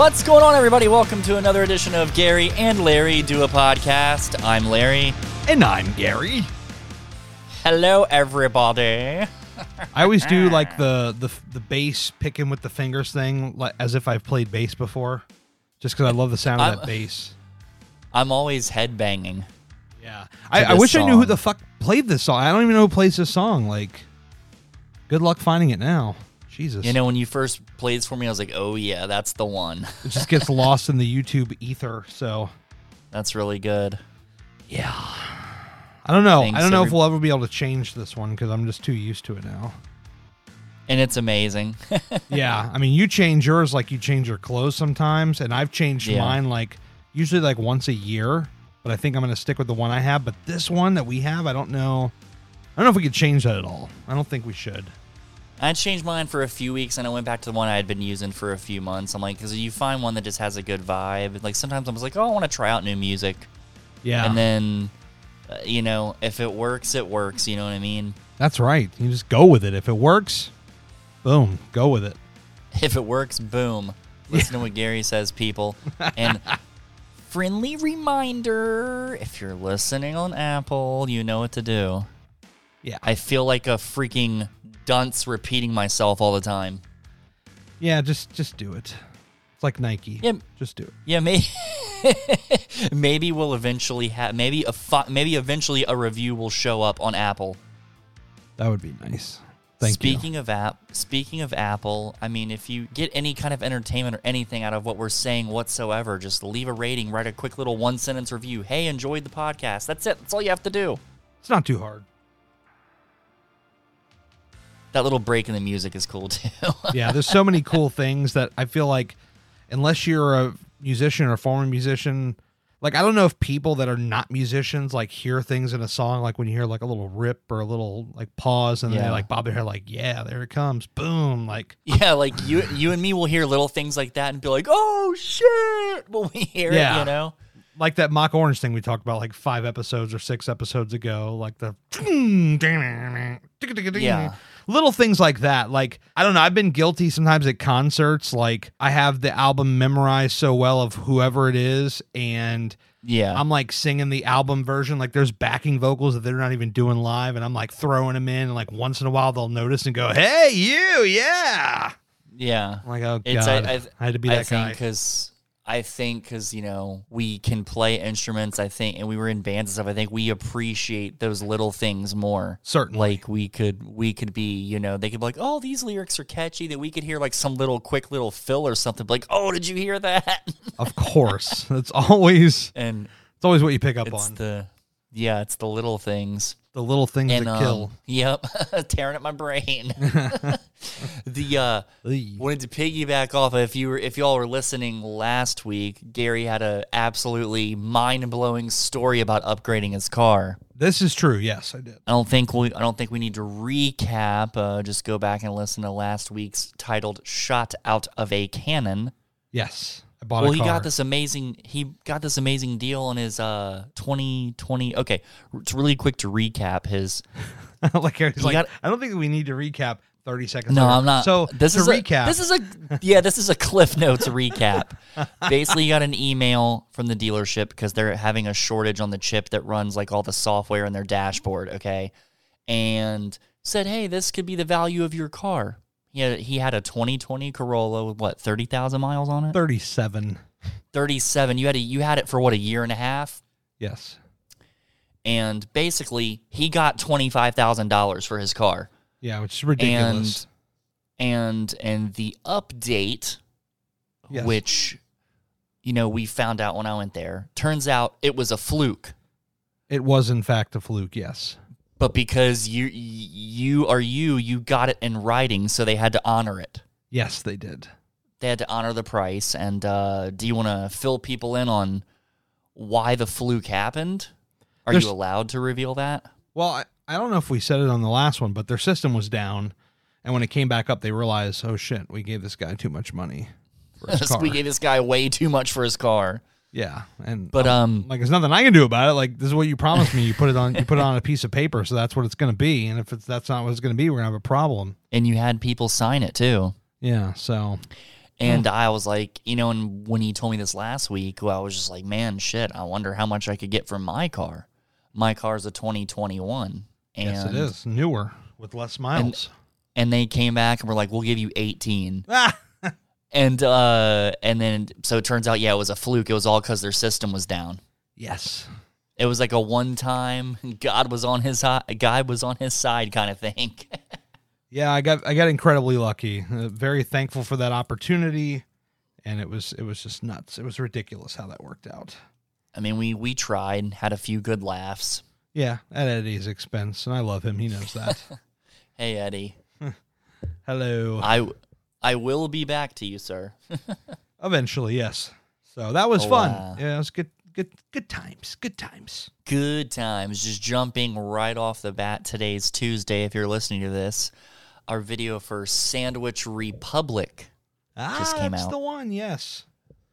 What's going on, everybody? Welcome to another edition of Gary and Larry Do a Podcast. I'm Larry. And I'm Gary. Hello, everybody. I always do like the the the bass picking with the fingers thing, like as if I've played bass before, just because I love the sound of I'm- that bass. I'm always headbanging. Yeah, I, I wish I knew who the fuck played this song. I don't even know who plays this song. Like, good luck finding it now. Jesus, You know, when you first played this for me, I was like, oh, yeah, that's the one. it just gets lost in the YouTube ether. So That's really good. yeah, I don't know. Thanks, I don't know if we'll ever be able to change this one because I'm just too used to it now. And it's amazing. yeah, I mean, you change yours like you change your clothes sometimes, and I've changed Yeah. mine like usually like once a year. But I think I'm gonna stick with the one I have. But this one that we have, I don't know. I don't know if we could change that at all. I don't think we should. I changed mine for a few weeks and I went back to the one I had been using for a few months. I'm like, because you find one that just has a good vibe. Like sometimes I was like, oh, I want to try out new music. Yeah, And then, uh, you know, if it works, it works. You know what I mean? that's right. You just go with it. If it works, boom, go with it. If it works, boom. Listen to what Gary says, people. And friendly reminder if you're listening on Apple, you know what to do. Yeah, I feel like a freaking dunce repeating myself all the time. yeah. Just just do it. It's like Nike. Yeah. just do it. Yeah, maybe maybe we'll eventually have maybe a maybe eventually a review will show up on Apple. That would be nice. Thank you. speaking of app, speaking of Apple, I mean, if you get any kind of entertainment or anything out of what we're saying whatsoever, just leave a rating, write a quick little one sentence review. Hey, enjoyed the podcast. That's it. That's all you have to do. It's not too hard. That little break in the music is cool too. yeah, there's so many cool things that I feel like unless you're a musician or a former musician, like I don't know if people that are not musicians like hear things in a song like when you hear like a little rip or a little like pause and then Yeah. they like bob their head like, yeah, there it comes. Boom. Like yeah, like you, you and me will hear little things like that and be like, "Oh shit!" when we hear it. Yeah. You know. like that mock orange thing we talked about like five episodes or six episodes ago, like the Yeah. Little things like that. Like I don't know, I've been guilty sometimes at concerts. Like I have the album memorized so well of whoever it is, and Yeah. I'm like singing the album version. Like there's backing vocals that they're not even doing live, and I'm like throwing them in. And like once in a while they'll notice and go, "Hey, you, yeah." yeah. I'm like, oh It's god, I, I, I, had to be that think guy. because I think because you know we can play instruments. I think, and we were in bands and stuff. I think we appreciate those little things more. Certainly. Like we could, we could be, you know, they could be like, oh, these lyrics are catchy. That we could hear like some little quick little fill or something. Like, oh, did you hear that? Of course, that's always and it's always what you pick up it's on. the, yeah, it's the little things. The little things And that um, kill. yep, tearing at my brain. the uh wanted to piggyback off if you were if y'all were listening last week gary had a absolutely mind-blowing story about upgrading his car This is true. Yes, I did. i don't think we i don't think we need to recap uh, just go back and listen to last week's titled shot out of a cannon Yes, I bought well he got this amazing he got this amazing deal on his uh 2020 okay it's really quick to recap his like He like, got- I don't think we need to recap thirty seconds. No, later. I'm not. So this is recap. A, this is a yeah. This is a Cliff Notes recap. Basically, you got an email from the dealership because they're having a shortage on the chip that runs like all the software in their dashboard. Okay, and said, hey, this could be the value of your car. He had he had a 2020 Corolla with what 30,000 miles on it. thirty-seven. 37. You had a, you had it for what a year and a half. Yes. And basically, he got twenty five thousand dollars for his car. Yeah, which is ridiculous. and and and the update Yes. which you know we found out when i went there turns out it was a fluke it was in fact a fluke. Yes. But because you you are you you got it in writing so they had to honor it Yes, they did. they had to honor the price and uh, do you want to fill people in on why the fluke happened are There's- you allowed to reveal that Well, I, I don't know if we said it on the last one, but their system was down, and when it came back up, they realized, oh shit, we gave this guy too much money for his car. we gave this guy way too much for his car yeah, and But, um, like there's nothing I can do about it. Like this is what you promised me. You put it on. You put it on a piece of paper, so that's what it's going to be. And if it's that's not what it's going to be, we're gonna have a problem. and you had people sign it too Yeah. So And I was like, you know, and when he told me this last week, well, I was just like, man, shit, I wonder how much I could get for my car. My car's a 2021. And, yes, it is newer with less miles. And they came back and were like, we'll give you 18. ah, And uh and then so it turns out yeah, it was a fluke. It was all cuz their system was down. yes. It was like a one time God was on his hi- God was on his side kind of thing. Yeah, I got I got incredibly lucky. Uh, very thankful for that opportunity, and it was it was just nuts. It was ridiculous how that worked out. I mean, we we tried, had a few good laughs. Yeah, at Eddie's expense, and I love him. He knows that. Hey Eddie, Hello. I I will be back to you, sir. Eventually, yes. So that was Oh, fun. wow. Yeah, it was good. Good. Good times. Good times. Good times. Just jumping right off the bat. Today's Tuesday. If you're listening to this, our video for Sandwich Republic. Ah, Just came that's out. the one. Yes.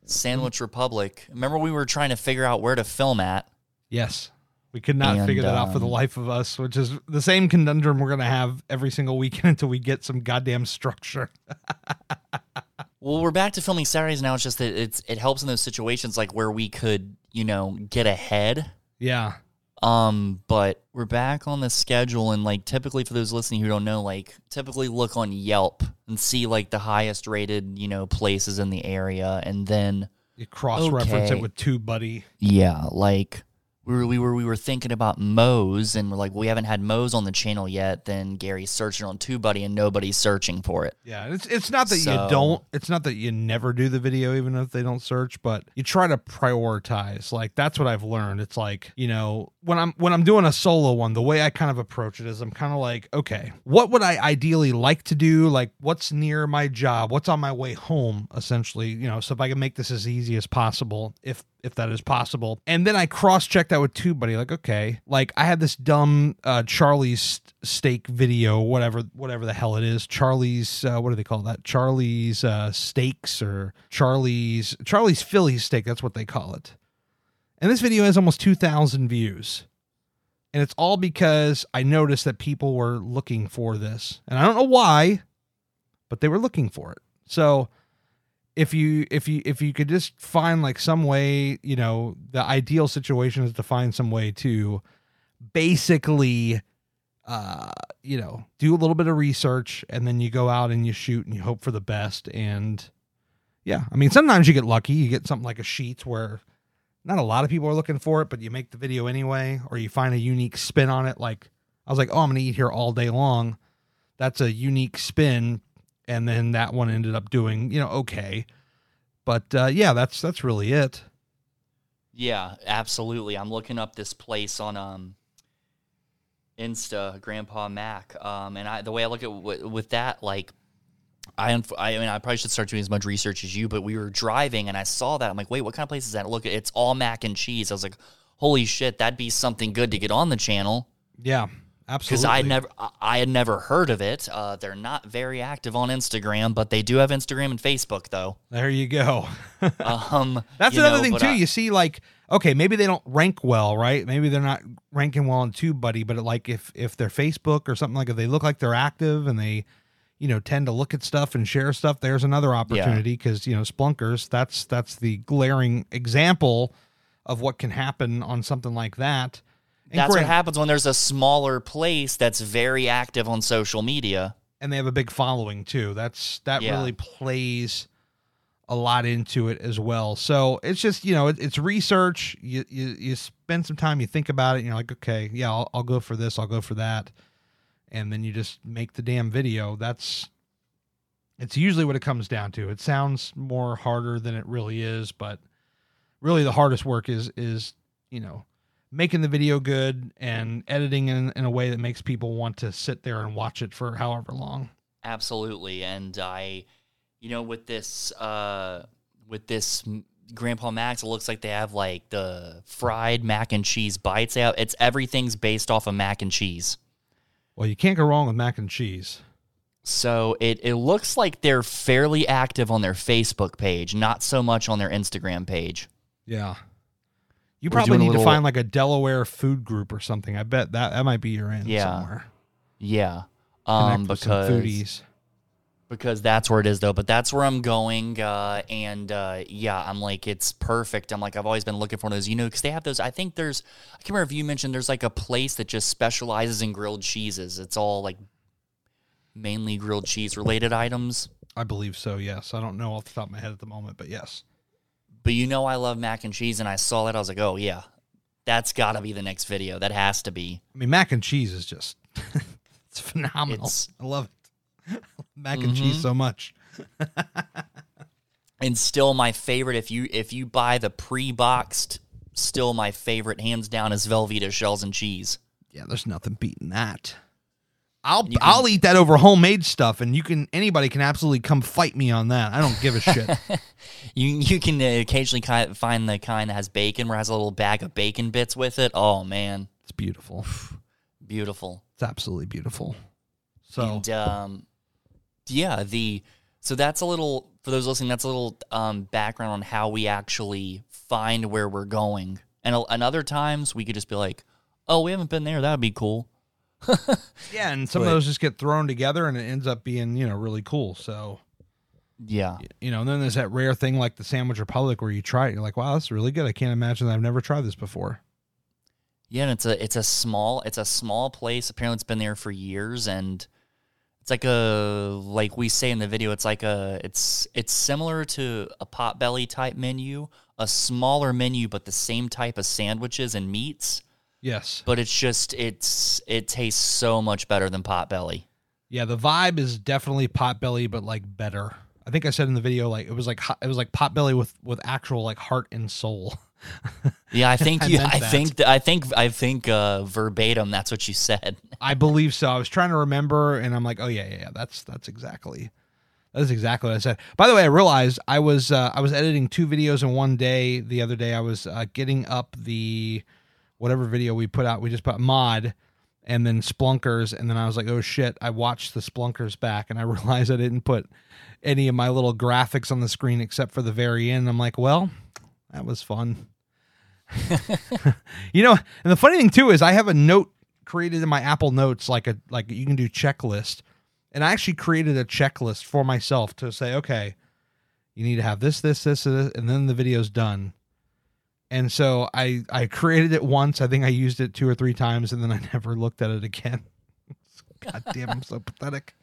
Sandwich Republic. Remember we were trying to figure out where to film at. Yes. We could not And, figure that out for the um, life of us, which is the same conundrum we're gonna have every single weekend until we get some goddamn structure. Well, we're back to filming Saturdays now. It's just that it's it helps in those situations like where we could, you know, get ahead. Yeah. Um, but we're back on the schedule and like typically for those listening who don't know, like typically look on Yelp and see like the highest rated, you know, places in the area and then You cross reference Okay. it with TubeBuddy. yeah, like we were we were we were thinking about Moe's and we're like we haven't had Moe's on the channel yet. Then Gary's searching on TubeBuddy and nobody's searching for it. Yeah, it's it's not that So- you don't. It's not that you never do the video, even if they don't search. But you try to prioritize. Like that's what I've learned. It's like you know when I'm when I'm doing a solo one, the way I kind of approach it is I'm kind of like, okay, what would I ideally like to do? Like what's near my job? What's on my way home? Essentially, you know, so if I can make this as easy as possible, if if that is possible, and then I cross checked that with TubeBuddy. Like okay, like I had this dumb uh, Charlie's steak video, whatever whatever the hell it is. Charlie's uh, what do they call that? Charlie's uh, steaks or Charlie's Charlie's Philly steak. That's what they call it. And this video has almost two thousand views. And it's all because I noticed that people were looking for this. And I don't know why, but they were looking for it. So if you if you if you could just find like some way, you know, the ideal situation is to find some way to basically uh you know, do a little bit of research and then you go out and you shoot and you hope for the best and yeah, I mean sometimes you get lucky, you get something like a sheet where not a lot of people are looking for it, but you make the video anyway, or you find a unique spin on it. Like I was like, oh, I'm gonna eat here all day long. That's a unique spin, and then that one ended up doing, you know, okay. But uh, yeah, that's that's really it. Yeah, absolutely. I'm looking up this place on um Insta, Grandpa Mac. Um, and I the way I look at with, with that, like, I unf- I mean, I probably should start doing as much research as you. But we were driving and I saw that. I'm like, wait, what kind of place is that? Look, it's all mac and cheese. I was like, holy shit, that'd be something good to get on the channel Yeah, because absolutely. I never I- had never heard of it. Uh, they're not very active on Instagram, but they do have Instagram and Facebook though. there you go. Um, That's you another know, thing too. I- you see, like, okay, maybe they don't rank well, right? Maybe they're not ranking well on TubeBuddy, but like if if they're Facebook or something like, if they look like they're active and they, you know, tend to look at stuff and share stuff, there's another opportunity because you know Spelunkers. That's that's the glaring example of what can happen on something like that. That's what happens when there's a smaller place that's very active on social media. and they have a big following too. That's that Yeah. really plays a lot into it as well. So it's just you know it, it's research. You, you you spend some time, you think about it, and you're like, okay, yeah, I'll, I'll go for this, I'll go for that, and then you just make the damn video. That's it's usually what it comes down to. It sounds more harder than it really is, but really the hardest work is is you know making the video good and editing in, in a way that makes people want to sit there and watch it for however long. Absolutely. And I, you know, with this, uh, with this Grandpa Max, it looks like they have like the fried mac and cheese bites out. It's everything's based off of mac and cheese. Well, you can't go wrong with mac and cheese. So it, it looks like they're fairly active on their Facebook page, not so much on their Instagram page. Yeah. You probably need to find like a Delaware food group or something. I bet that that might be your end Yeah. somewhere. Yeah. Um, because foodies. because that's where it is though but that's where i'm going uh, and uh, yeah i'm like it's perfect i'm like i've always been looking for one of those you know because they have those i think there's i can't remember if you mentioned there's like a place that just specializes in grilled cheeses it's all like mainly grilled cheese related items I believe so. Yes, I don't know off the top of my head at the moment, but yes. But you know i love mac and cheese and i saw that i was like oh yeah that's gotta be the next video that has to be I mean, mac and cheese is just it's phenomenal. It's- I love it. mac and cheese Mhm. so much. and still my favorite if you if you buy the pre-boxed still my favorite hands down is velveeta shells and cheese Yeah, there's nothing beating that. I'll can- I'll eat that over homemade stuff, and you can anybody can absolutely come fight me on that. I don't give a shit. You you can uh, occasionally find the kind that has bacon, where it has a little bag of bacon bits with it. Oh man, it's beautiful. beautiful. It's absolutely beautiful. So And um, yeah, the so that's a little for those listening. That's a little um, background on how we actually find where we're going. And and other times we could just be like, oh, we haven't been there. That'd be cool. yeah, and some But- of those just get thrown together, and it ends up being you know really cool. So Yeah, you know, and then there's that rare thing like the Sandwich Republic where you try it, you're like, wow, that's really good. I can't imagine that I've never tried this before. yeah. And it's a it's a small it's a small place. Apparently, it's been there for years, and it's like a like we say in the video. It's like a it's it's similar to a potbelly type menu, a smaller menu, but the same type of sandwiches and meats. Yes. but it's just it's it tastes so much better than potbelly. Yeah, the vibe is definitely potbelly, but like better. I think I said in the video like it was like it was like potbelly with with actual like heart and soul. Yeah, I think you. meant I think I think I think uh, verbatim. That's what you said. I believe so. I was trying to remember, and I'm like, oh yeah, yeah, yeah. That's that's exactly that's exactly what I said. By the way, I realized I was uh, I was editing two videos in one day. The other day, I was uh, getting up the whatever video we put out. We just put mod and then Spelunkers, and then I was like, oh shit! I watched the Spelunkers back, and I realized I didn't put any of my little graphics on the screen except for the very end. I'm like, well, that was fun. you know, and the funny thing too is I have a note created in my Apple Notes like a like you can do checklist. And I actually created a checklist for myself to say, okay, you need to have this, this, this, this, and then the video's done. And so I I created it once. I think I used it two or three times, and then I never looked at it again. God damn, I'm so pathetic.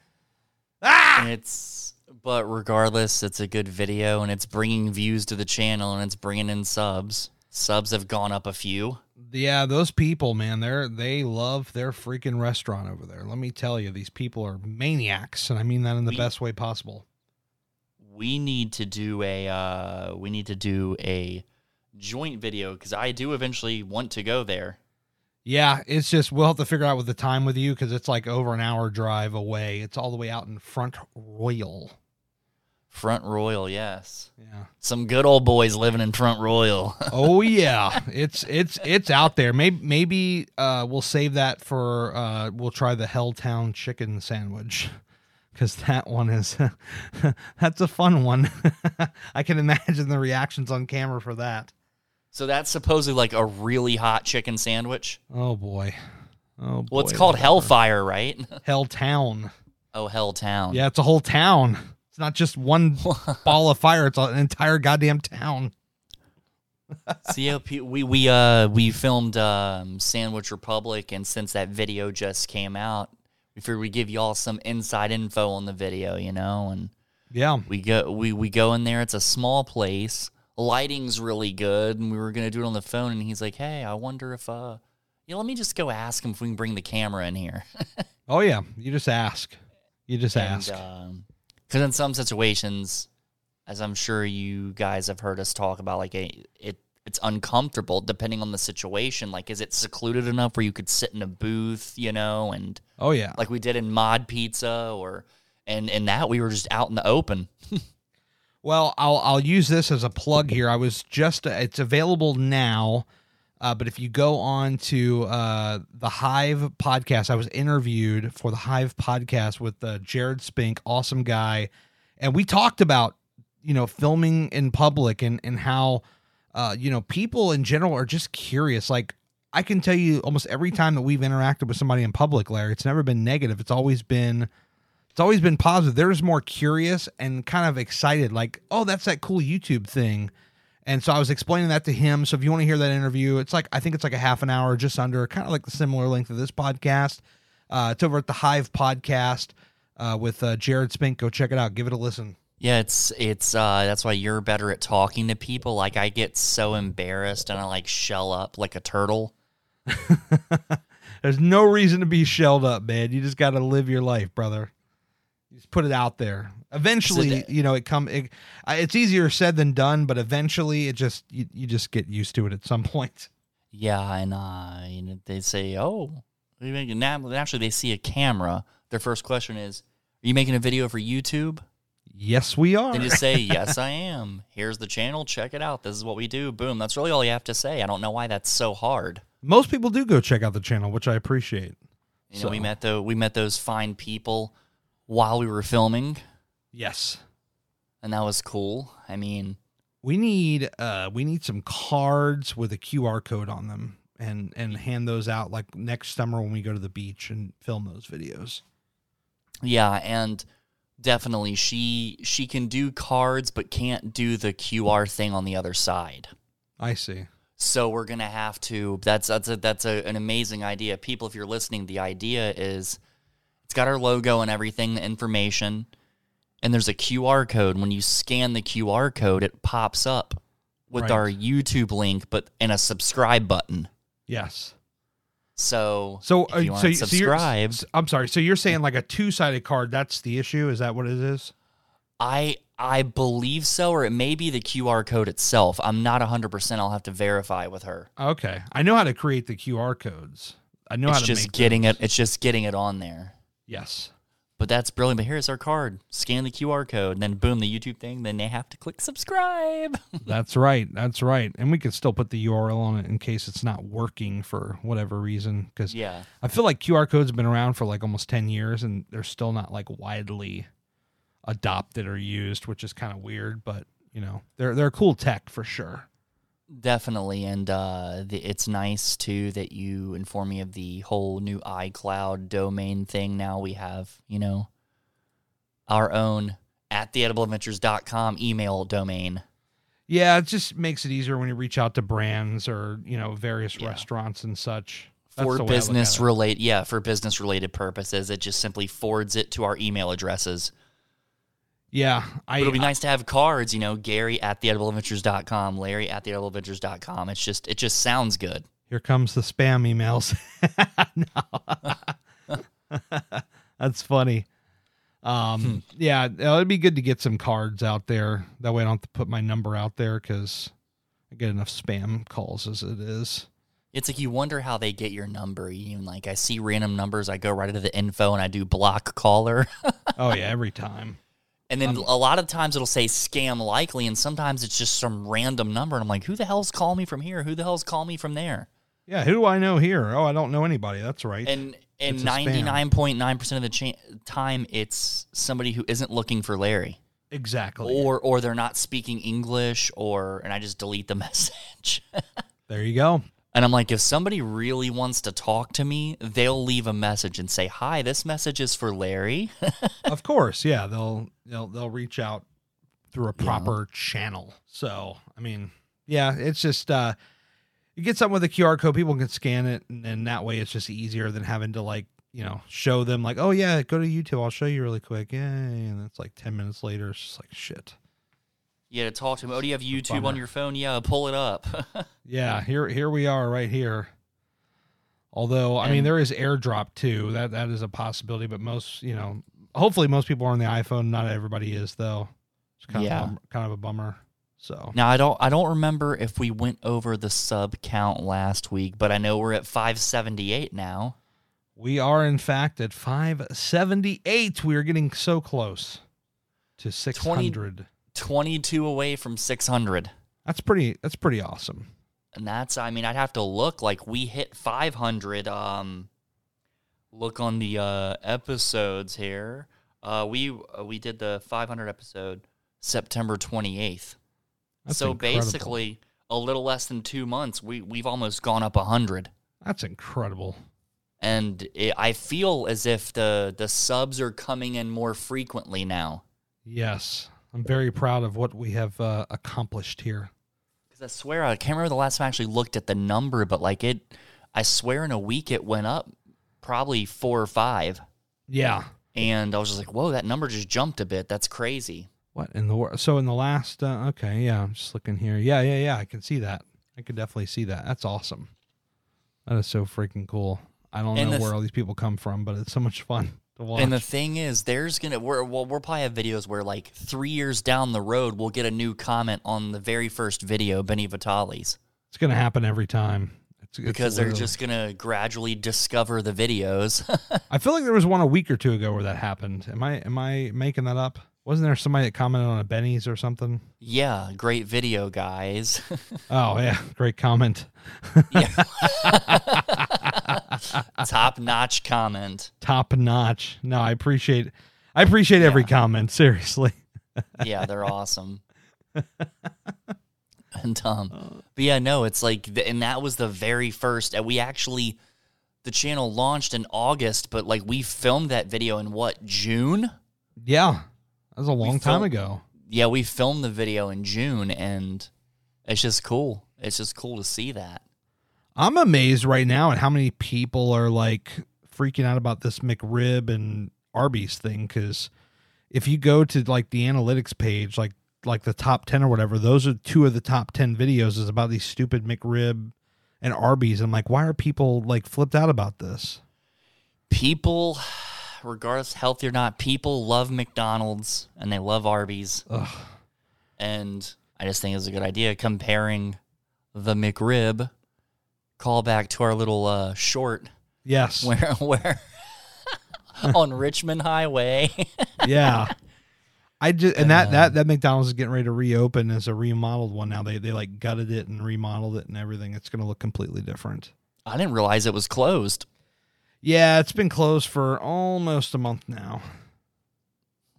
Ah! It's but regardless, it's a good video and it's bringing views to the channel and it's bringing in subs. Subs have gone up a few. Yeah, those people, man, they're they love their freaking restaurant over there. Let me tell you, these people are maniacs, and I mean that in the We- best way possible. We need to do a uh, we need to do a joint video because I do eventually want to go there. Yeah, it's just we'll have to figure out with the time with you because it's like over an hour drive away. It's all the way out in Front Royal. Front Royal, yes. Yeah. Some good old boys living in Front Royal. Oh yeah, it's it's it's out there. Maybe maybe uh, we'll save that for uh, we'll try the Helltown chicken sandwich because that one is that's a fun one. I can imagine the reactions on camera for that. So that's supposedly like a really hot chicken sandwich. Oh boy. Oh boy. Well, it's called whatever. Hellfire, right? Helltown. Oh, Helltown. Yeah, it's a whole town. It's not just one ball of fire. It's an entire goddamn town. Yeah, pe- we we uh we filmed um, Sandwich Republic, and since that video just came out, we figured we'd give y'all some inside info on the video, you know. And Yeah. we go we we go in there. It's a small place. Lighting's really good, and we were gonna do it on the phone. And he's like, "Hey, I wonder if uh, yeah, let me just go ask him if we can bring the camera in here." Oh yeah. You just ask. You just ask. Because in some situations, as I'm sure you guys have heard us talk about, like a, it it's uncomfortable depending on the situation. Like, is it secluded enough where you could sit in a booth, you know, and oh yeah. like we did in Mod Pizza, or and in that we were just out in the open. Well, I'll I'll use this as a plug here. I was just it's available now, uh, but if you go on to uh, the Hive podcast, I was interviewed for the Hive podcast with uh, Jared Spink, awesome guy, and we talked about you know filming in public and and how uh, you know people in general are just curious. Like I can tell you, almost every time that we've interacted with somebody in public, Larry, it's never been negative. It's always been it's always been positive. They're just more curious and kind of excited, like, oh, that's that cool YouTube thing. And so I was explaining that to him. So if you want to hear that interview, it's like I think it's like a half an hour, just under, kind of like the similar length of this podcast. Uh, it's over at the Hive Podcast uh, with uh, Jared Spink. Go check it out. Give it a listen. Yeah, it's it's uh that's why you're better at talking to people. Like I get so embarrassed and I like shell up like a turtle. There's no reason to be shelled up, man. You just got to live your life, brother. Just put it out there. Eventually, you know, it come. It, it's easier said than done, but eventually, it just you, you just get used to it at some point. Yeah, and uh you know, they say, "Oh, are you making now naturally they see a camera. Their first question is, "Are you making a video for YouTube?" Yes, we are. Then you say, "Yes, I am. Here's the channel. Check it out. This is what we do." Boom. That's really all you have to say. I don't know why that's so hard. Most people do go check out the channel, which I appreciate. You know, we met the we met those fine people while we were filming, Yes, and that was cool. I mean, we need uh we need some cards with a QR code on them, and and hand those out like next summer when we go to the beach and film those videos. yeah, and definitely she she can do cards but can't do the QR thing on the other side. I see. So we're gonna have to. That's that's a, that's a, an amazing idea. People, if you're listening, the idea is it's got our logo and everything, the information, and there's a QR code. When you scan the QR code, it pops up with Right. our YouTube link, but and a subscribe button. Yes. So So, uh, so, so you're, I'm sorry. So you're saying like a two sided card? That's the issue. Is that what it is? I I believe so, or it may be the QR code itself. I'm not 100. percent I'll have to verify with her. Okay, I know how to create the QR codes. I know it's how to just getting those. it. It's just getting it on there. Yes. But that's brilliant. But here's our card. Scan the QR code, and then boom, the YouTube thing. Then they have to click subscribe. That's right. That's right. And we can still put the URL on it in case it's not working for whatever reason. Because yeah, I feel like QR codes have been around for like almost 10 years and they're still not like widely adopted or used, which is kind of weird. But, you know, they're, they're cool tech for sure. Definitely. And uh, the, it's nice too that you inform me of the whole new iCloud domain thing. Now we have, you know, our own at theedibleadventures.com email domain. Yeah, it just makes it easier when you reach out to brands or, you know, various Yeah. restaurants and such. That's for the way I look business at relate yeah for business related purposes it just simply forwards it to our email addresses Yeah. I, it'll be nice to have cards, you know, Gary at theedibleadventures.com, Larry at theedibleadventures.com. It's just, it just sounds good. Here comes the spam emails. That's funny. Um, yeah, it'd be good to get some cards out there. That way I don't have to put my number out there because I get enough spam calls as it is. It's like you wonder how they get your number. You like, I see random numbers, I go right into the info and I do block caller. Oh yeah, every time. And then um, a lot of times it'll say scam likely, and sometimes it's just some random number. And I'm like, who the hell's calling me from here? Who the hell's calling me from there? Yeah, who do I know here? Oh, I don't know anybody. That's right. And and It's a spam. ninety nine point nine percent of the cha- time, it's somebody who isn't looking for Larry. exactly. or or they're not speaking English or and I just delete the message. there you go. And I'm like if somebody really wants to talk to me, they'll leave a message and say, "Hi, this message is for Larry." of course, yeah, they'll they'll they'll reach out through a Yeah. proper channel. So, I mean, yeah, it's just uh you get something with a QR code, people can scan it, and, and that way it's just easier than having to like you know show them like, oh yeah, go to YouTube, I'll show you really quick, yay, and it's like ten minutes later, it's just like shit. Yeah, to talk to him. Oh, do you have YouTube on your phone? Yeah, pull it up. Yeah, here here we are right here. Although I mean there is AirDrop too. That that is a possibility, but most you know, hopefully most people are on the iPhone. Not everybody is though. It's kind Yeah. of bummer, kind of a bummer. So now I don't I don't remember if we went over the sub count last week, but I know we're at 578 now. we are in fact at 578. We are getting so close to 600. 22 away from 600. That's pretty. That's pretty awesome. and that's i mean i'd have to look like we hit 500 um look on the uh episodes here uh we uh, we did the 500 episode september 28th That's so incredible. basically a little less than two months we we've almost gone up 100 That's incredible. and it, I feel as if the the subs are coming in more frequently now. Yes, I'm very proud of what we have uh, accomplished here. Because I swear I can't remember the last time I actually looked at the number, but like it, I swear in a week it went up probably four or five, Yeah. and I was just like, whoa, that number just jumped a bit. That's crazy. What in the world? So in the last, uh, okay, yeah, I'm just looking here. Yeah, yeah, yeah. I can see that. I could definitely see that. That's awesome. That is so freaking cool. I don't And know where th- all these people come from, but it's so much fun. And the thing is, there's gonna we're well, we'll probably have videos where like three years down the road, we'll get a new comment on the very first video, Benny Vitali's. it's gonna happen every time. It's, it's because they're just gonna gradually discover the videos. I feel like there was one a week or two ago where that happened. Am I am I making that up? Wasn't there somebody that commented on a Benny's or something? yeah, great video, guys. Oh yeah, great comment. Top notch comment. Top notch. No, I appreciate I appreciate every comment. Seriously. Yeah, they're awesome. and um, but yeah, no, it's like, and that was the very first. And we actually, the channel launched in August, but like we filmed that video in what June? Yeah, that was a long time felt- ago. Yeah, we filmed the video in June, and it's just cool. It's just cool to see that. I'm amazed right now at how many people are like freaking out about this McRib and Arby's thing. Because if you go to like the analytics page, like like the top ten or whatever, those are two of the top ten videos is about these stupid McRib and Arby's. I'm like, why are people like flipped out about this? People, regardless healthy or not, people love McDonald's and they love Arby's. Ugh. And I just think it's a good idea comparing the McRib callback to our little uh, short Yes. where where on Richmond Highway. yeah. I just and that that that McDonald's is getting ready to reopen as a remodeled one now. They they like gutted it and remodeled it and everything. It's going to look completely different. I didn't realize it was closed. Yeah, it's been closed for almost a month now.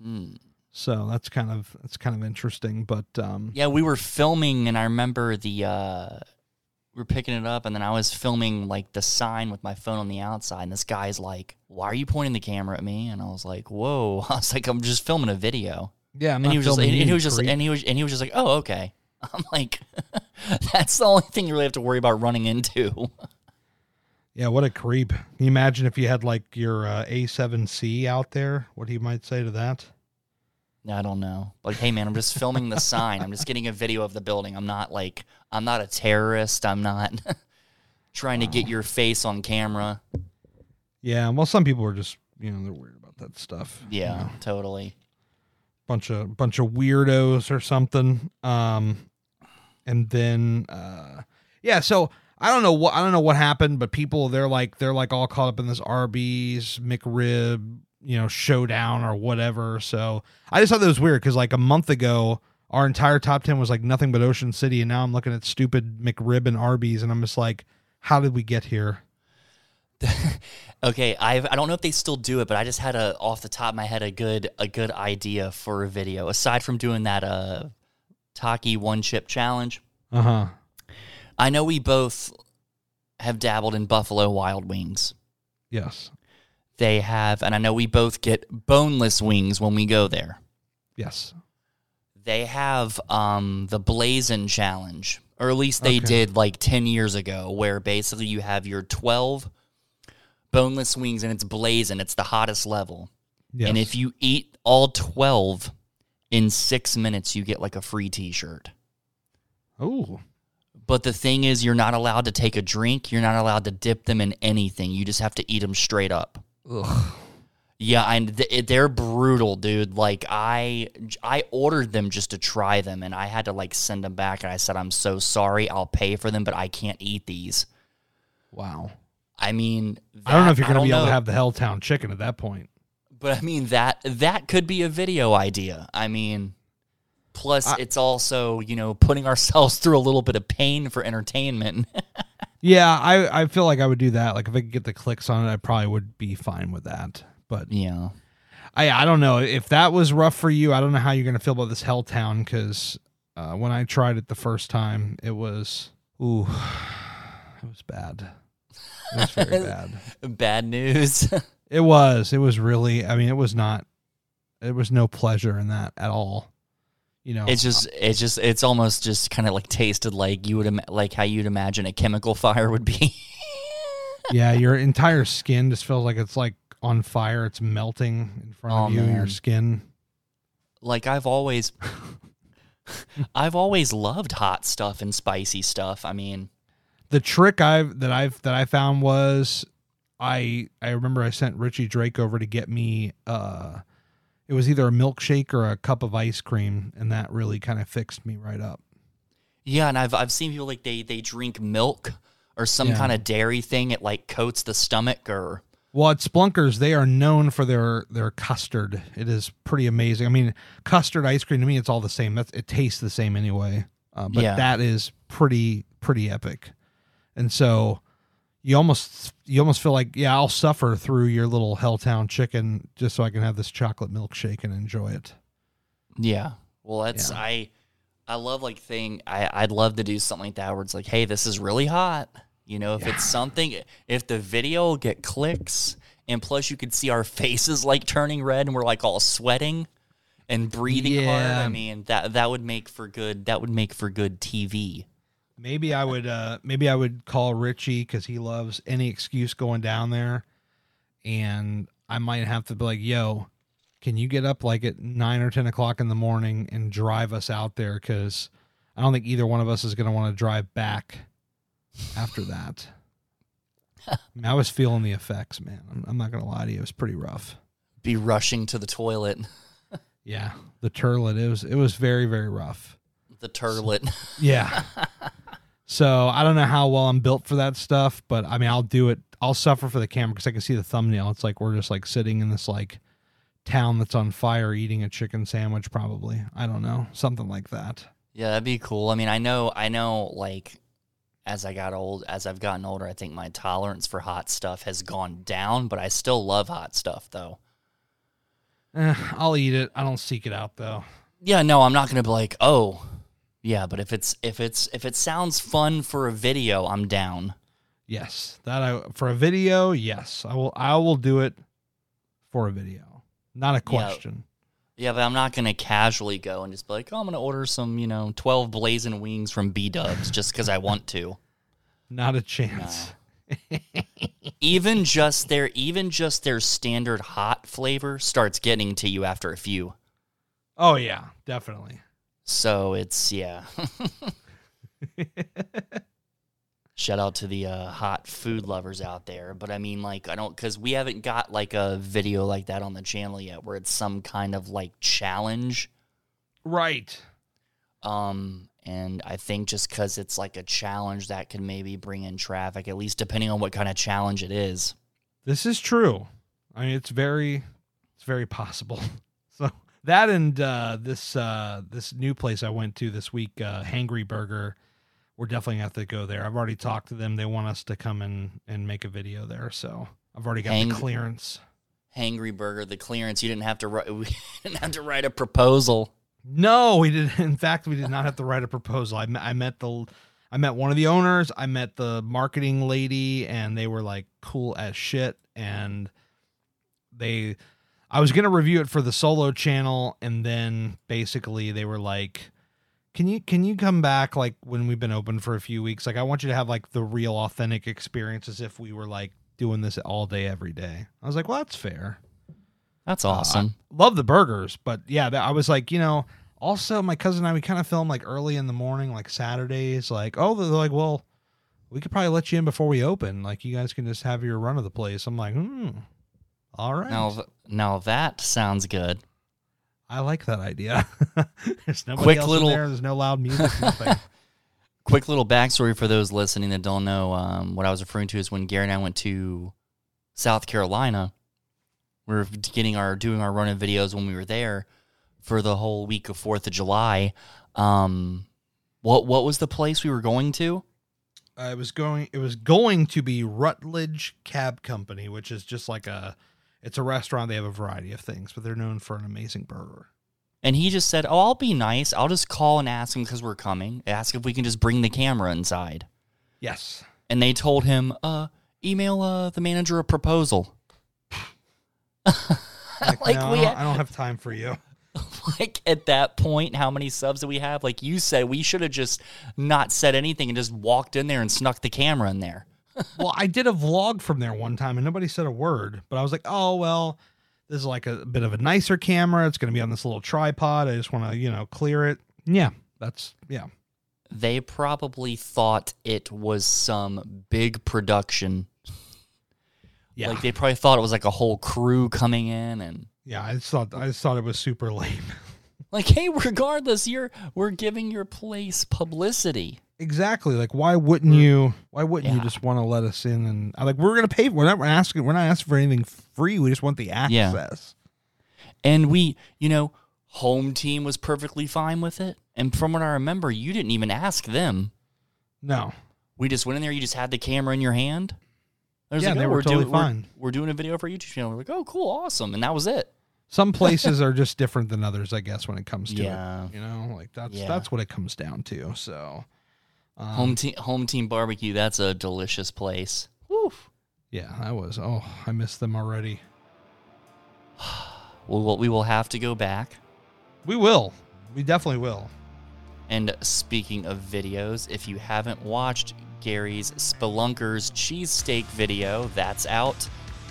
Hmm. So that's kind of that's kind of interesting, but um Yeah, we were filming, and I remember the uh, we were picking it up, and then I was filming like the sign with my phone on the outside, and this guy's like, "Why are you pointing the camera at me?" And I was like, "Whoa!" I was like, "I'm just filming a video," yeah, I'm and he was just filming and, he was just creep. and he was and he was just like, "Oh, okay." I'm like, "That's the only thing you really have to worry about running into." Yeah, what a creep. Can you imagine if you had like your uh, A7C out there? What he might say to that? I don't know. Like, hey man, I'm just filming the sign. I'm just getting a video of the building. I'm not like I'm not a terrorist. I'm not trying to get your face on camera. Yeah, well some people are just, you know, they're weird about that stuff. you Yeah, know. totally. bunch of bunch of weirdos or something. Um, and then uh, yeah. So I don't know what I don't know what happened, but people they're like they're like all caught up in this Arby's McRib, you know, showdown or whatever. So I just thought that was weird because like a month ago. Our entire top ten was like nothing but Ocean City, and now I'm looking at stupid McRib and Arby's, and I'm just like, how did we get here? Okay, I've I don't know if they still do it, but I just had a off the top of my head a good a good idea for a video. Aside from doing that uh Taki one chip challenge, Uh huh. I know we both have dabbled in Buffalo Wild Wings. Yes. They have, and I know we both get boneless wings when we go there. Yes. They have um the Blazin' Challenge, or at least they Okay. did like ten years ago, where basically you have your twelve boneless wings and it's blazing. It's the hottest level. Yes. And if you eat all 12 in six minutes, you get like a free t shirt. oh But the thing is, you're not allowed to take a drink. You're not allowed to dip them in anything. You just have to eat them straight up. Ugh. Yeah, and th- they're brutal, dude. Like I, I ordered them just to try them, and I had to like send them back. And I said, "I'm so sorry. I'll pay for them, but I can't eat these." wow. I mean, I don't know if you're gonna don't be able to have the Helltown chicken at that point. But I mean that that could be a video idea. I mean, plus I- it's also you know putting ourselves through a little bit of pain for entertainment. Yeah, I, I feel like I would do that. Like if I could get the clicks on it, I probably would be fine with that. But yeah, I I don't know if that was rough for you. I don't know how you're gonna feel about this Helltown because uh, when I tried it the first time, it was ooh, it was bad. It was very bad. Bad news. It was. It was really. I mean, it was not. It was no pleasure in that at all. You know, it's just, it's just, it's almost just kind of like tasted like you would, ima- like how you'd imagine a chemical fire would be. yeah, your entire skin just feels like it's like on fire. It's melting in front Oh, of you. Your skin. like I've always, I've always loved hot stuff and spicy stuff. I mean, The trick I've that I've that I found was I I remember I sent Richie Drake over to get me uh it was either a milkshake or a cup of ice cream and that really kind of fixed me right up. yeah, and I've, I've seen people like they, they drink milk or some Yeah. kind of dairy thing. It like coats the stomach or, Well, at Spelunkers, they are known for their their custard. It is pretty amazing. I mean, custard ice cream to me, it's all the same. That's it tastes the same anyway. Uh, but Yeah. that is pretty pretty epic. And so you almost you almost feel like yeah, I'll suffer through your little Helltown chicken just so I can have this chocolate milkshake and enjoy it. Yeah. Well, that's Yeah. I I love like thing I I'd love to do something like that where it's like, "Hey, this is really hot." You know, if it's something if the video will get clicks and plus you could see our faces like turning red and we're like all sweating and breathing hard, I mean, that that would make for good that would make for good TV. Maybe I would uh maybe I would call Richie because he loves any excuse going down there, and I might have to be like, "Yo, can you get up like at nine or ten o'clock in the morning and drive us out there?" Because I don't think either one of us is going to want to drive back after that. I, mean, I was feeling the effects, man. I'm, I'm not going to lie to you; it was pretty rough. Be rushing to the toilet, Yeah, the turlet it was it was very very rough. the turlet. Yeah. so I don't know how well I'm built for that stuff, but I mean, I'll do it. I'll suffer for the camera because I can see the thumbnail. It's like we're just like sitting in this like town that's on fire eating a chicken sandwich, probably. I don't know. Something like that. Yeah, that'd be cool. I mean, I know, I know, like, as I got old, as I've gotten older, I think my tolerance for hot stuff has gone down, but I still love hot stuff, though. Eh, I'll eat it. I don't seek it out though. Yeah, no, I'm not gonna be like, oh, yeah, but if it's if it's if it sounds fun for a video, I'm down. Yes. That I for a video, yes. I will I will do it for a video. Not a question. Yeah, but I'm not gonna casually go and just be like, oh, I'm gonna order some, you know, 12 blazing wings from B Dubs just because I want to. Not a chance. even just their even just their standard hot flavor starts getting to you after a few. Oh yeah, definitely. So it's yeah. Shout out to the uh, hot food lovers out there, but I mean, like, I don't because we haven't got like a video like that on the channel yet, where it's some kind of like challenge. Right. Um, and I think just because it's like a challenge that can maybe bring in traffic, at least depending on what kind of challenge it is. This is true. I mean, it's very, it's very possible. That and uh, this uh, this new place I went to this week, uh, Hangry Burger, we're definitely gonna have to go there. I've already talked to them. They want us to come in and make a video there. So I've already got Hang- the clearance. Hangry Burger, the clearance. You didn't have to write. We didn't have to write a proposal. No, we did. In fact, we did not have to write a proposal. I I met the, I met one of the owners. I met the marketing lady, and they were like cool as shit. And they, I was gonna review it for the solo channel, and then basically they were like, "Can you can you come back like when we've been open for a few weeks? Like I want you to have like the real authentic experience as if we were like doing this all day every day." I was like, "Well, that's fair." That's Uh, awesome. love the burgers, but yeah, I was like, you know, also my cousin and I we kind of film like early in the morning, like Saturdays. Like, oh, they're like, well, we could probably let you in before we open. Like, you guys can just have your run of the place. I'm like, hmm, all right. now, now that sounds good. I like that idea. There's nobody Quick else little- in there. There's no loud music. Nothing. Quick little backstory for those listening that don't know. Um, what I was referring to is when Gary and I went to South Carolina. We were getting our doing our running videos when we were there for the whole week of Fourth of July. Um, what what was the place we were going to? Uh, it was going. It was going to be Rutledge Cab Company, which is just like a. It's a restaurant. They have a variety of things, but they're known for an amazing burger. And he just said, "Oh, I'll be nice. I'll just call and ask him because we're coming. Ask if we can just bring the camera inside." Yes. And they told him, "Uh, email uh, the manager a proposal. Like, Like, no, we I, don't, I don't have time for you. like at that point, how many subs do we have? Like you said, we should have just not said anything and just walked in there and snuck the camera in there. Well, I did a vlog from there one time and nobody said a word, but I was like, oh, well, this is like a bit of a nicer camera. It's going to be on this little tripod. I just want to, you know, clear it. Yeah, that's, yeah. They probably thought it was some big production. Yeah. Like they probably thought it was like a whole crew coming in and yeah. I just thought, I just thought it was super lame. like, hey, regardless, you're we're giving your place publicity. Exactly. Like, why wouldn't you, why wouldn't you just want to let us in? And I like, we're going to pay. We're not asking, we're not asking for anything free. We just want the Yeah. access. And we, you know, home team was perfectly fine with it. And from what I remember, you didn't even ask them. No. We just went in there. You just had the camera in your hand. Yeah, like, they oh, were we're totally doing, we're- fine. We're, doing a video for our YouTube channel. We're like, oh, cool, awesome, and that was it. Some places are just different than others, I guess, when it comes to Yeah. it. You know, like that's Yeah. that's what it comes down to. So, um, home team, home team barbecue. That's a delicious place. Woo. yeah, I was. Oh, I missed them already. We will, we will have to go back. We will. We definitely will. And speaking of videos, if you haven't watched Gary's Spelunkers cheesesteak video, that's out.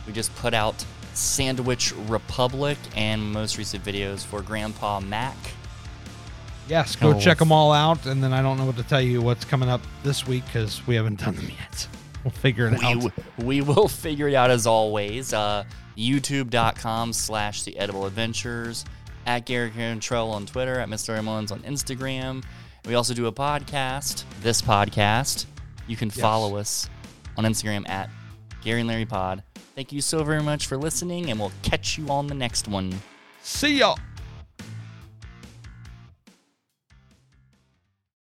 We just put out Sandwich Republic and most recent videos for Grandpa Mac. Yes, go Oh. check them all out, and then I don't know what to tell you what's coming up this week because we haven't done them yet. We'll figure it we, out. we will figure it out as always. Uh, YouTube.com slash The Edible Adventures, at Gary Cantrell on Twitter, at Mr. Mullins on Instagram. We also do a podcast, this podcast. You can Yes. follow us on Instagram at Gary and Larry Pod. Thank you so very much for listening, and we'll catch you on the next one. See y'all.